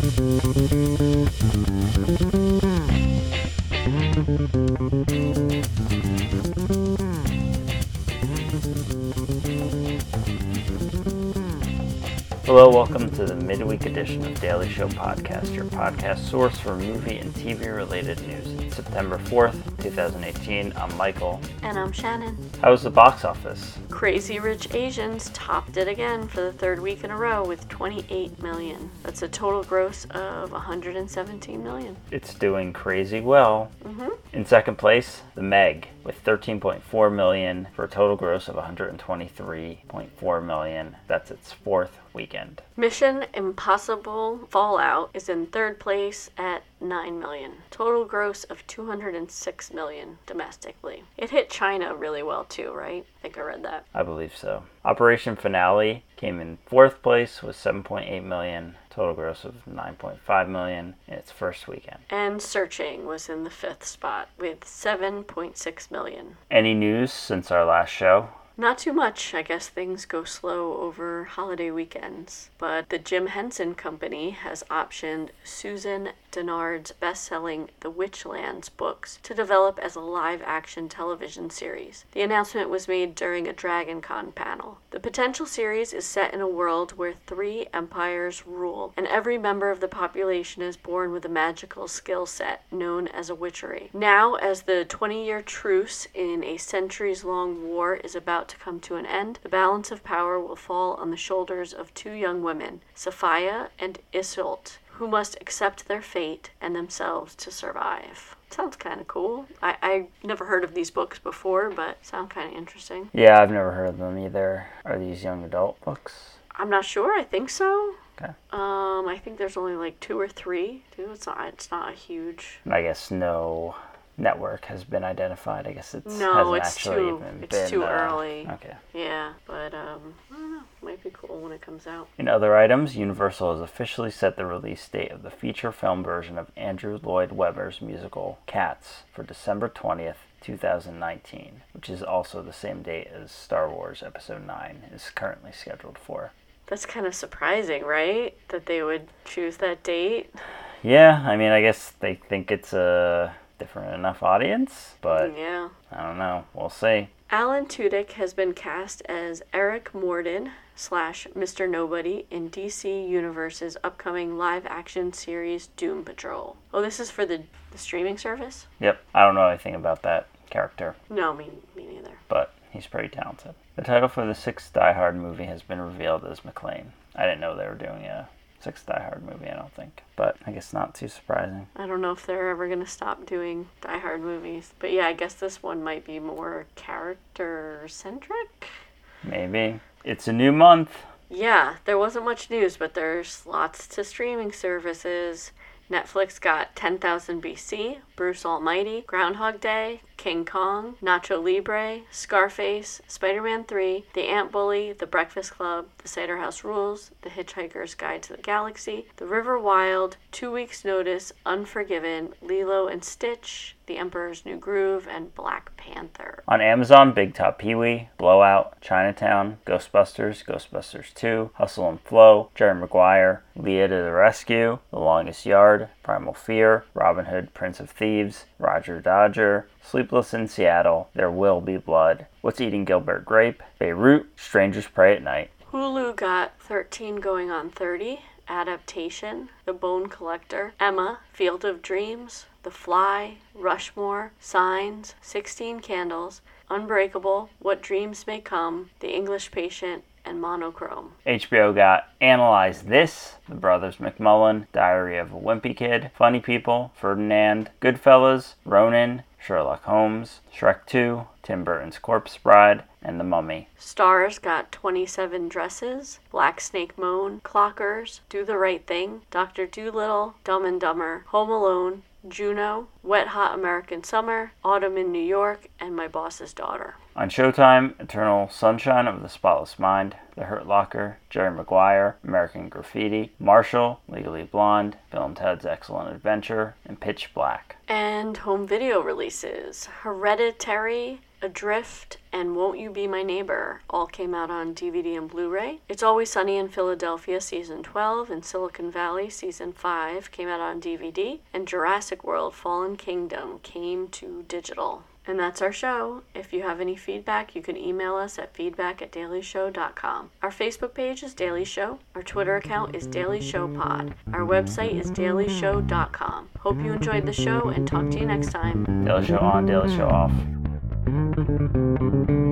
Thank you. Hello, welcome to the midweek edition of Daily Show Podcast, your podcast source for movie and TV related news. It's September 4th, 2018. I'm Michael. And I'm Shannon. How was the box office? Crazy Rich Asians topped it again for the third week in a row with 28 million. That's a total gross of 117 million. It's doing crazy well. Mm-hmm. In second place, The Meg with 13.4 million for a total gross of 123.4 million. That's its fourth weekend. Mission Impossible Fallout is in third place at 9 million. Total gross of 206 million domestically. It hit China really well too, right? I think I read that. I believe so. Operation Finale came in fourth place with 7.8 million. Total gross of 9.5 million in its first weekend. And Searching was in the fifth spot with 7.6 million. Any news since our last show? Not too much. I guess things go slow over holiday weekends. But the Jim Henson Company has optioned Susan Dennard's best selling The Witchlands books to develop as a live action television series. The announcement was made during a Dragon Con panel. The potential series is set in a world where three empires rule, and every member of the population is born with a magical skill set known as a witchery. Now, as the 20 year truce in a centuries long war is about to come to an end, the balance of power will fall on the shoulders of two young women, Safiya and Iseult, who must accept their fate and themselves to survive. Sounds kind of cool. I, I never heard of these books before, but sound kind of interesting. Yeah, I've never heard of them either. Are these young adult books? I'm not sure. I think so. Okay. Um, I think there's only like two or three. Two. It's not. It's not a huge. I guess no network has been identified. I guess it's No, it's actually too- it's too uh, early. Okay. Yeah, but um, I don't know. Might be cool when it comes out. In other items, Universal has officially set the release date of the feature film version of Andrew Lloyd Webber's musical Cats for December 20th, 2019, which is also the same date as Star Wars Episode 9 is currently scheduled for. That's kind of surprising, right? That they would choose that date. Yeah, I mean, I guess they think it's a different enough audience, but Yeah. I don't know. We'll see. Alan Tudyk has been cast as Eric Morden slash Mr. Nobody in DC Universe's upcoming live action series Doom Patrol. Oh, this is for the, the streaming service? Yep, I don't know anything about that character. No, me, me neither. but he's pretty talented. The title for the sixth Die Hard movie has been revealed as McClane. I didn't know they were doing a sixth Die Hard movie, I don't think. But I guess not too surprising. I don't know if they're ever going to stop doing Die Hard movies. But yeah, I guess this one might be more character centric. Maybe. It's a new month. Yeah, there wasn't much news, but there's lots to streaming services. Netflix got 10,000 BC, Bruce Almighty, Groundhog Day, King Kong, Nacho Libre, Scarface, Spider Man 3, The Ant Bully, The Breakfast Club, The Cider House Rules, The Hitchhiker's Guide to the Galaxy, The River Wild, Two Weeks Notice, Unforgiven, Lilo and Stitch, The Emperor's New Groove, and Black Panther. On Amazon, Big Top Pee Wee, Blowout, Chinatown, Ghostbusters, Ghostbusters 2, Hustle and Flow, Jerry Maguire, Lea to the Rescue, The Longest Yard, Primal Fear, Robin Hood, Prince of Thieves, Roger Dodger, Sleepless in Seattle, There Will Be Blood, What's Eating Gilbert Grape, Beirut, Strangers Prey at Night. Hulu got 13 going on 30, Adaptation, The Bone Collector, Emma, Field of Dreams, The Fly, Rushmore, Signs, 16 Candles, Unbreakable, What Dreams May Come, The English Patient, and Monochrome. HBO got Analyze This, The Brothers McMullen, Diary of a Wimpy Kid, Funny People, Ferdinand, Goodfellas, Ronin, Sherlock Holmes, Shrek 2, Tim Burton's Corpse Bride, and The Mummy. Starz got 27 Dresses, Black Snake Moan, Clockers, Do the Right Thing, Dr. Dolittle, Dumb and Dumber, Home Alone, Juno, Wet Hot American Summer, Autumn in New York, and My Boss's Daughter. On Showtime, Eternal Sunshine of the Spotless Mind, The Hurt Locker, Jerry Maguire, American Graffiti, Marshall, Legally Blonde, Bill and Ted's Excellent Adventure, and Pitch Black. And home video releases Hereditary, Adrift and Won't You Be My Neighbor all came out on DVD and Blu ray. It's Always Sunny in Philadelphia Season 12 and Silicon Valley Season 5 came out on DVD, and Jurassic World Fallen Kingdom came to digital. And that's our show. If you have any feedback, you can email us at feedback at dailyshow.com. Our Facebook page is Daily Show. Our Twitter account is Daily Show Pod. Our website is dailyshow.com. Hope you enjoyed the show and talk to you next time. Daily Show on, Daily Show off. Música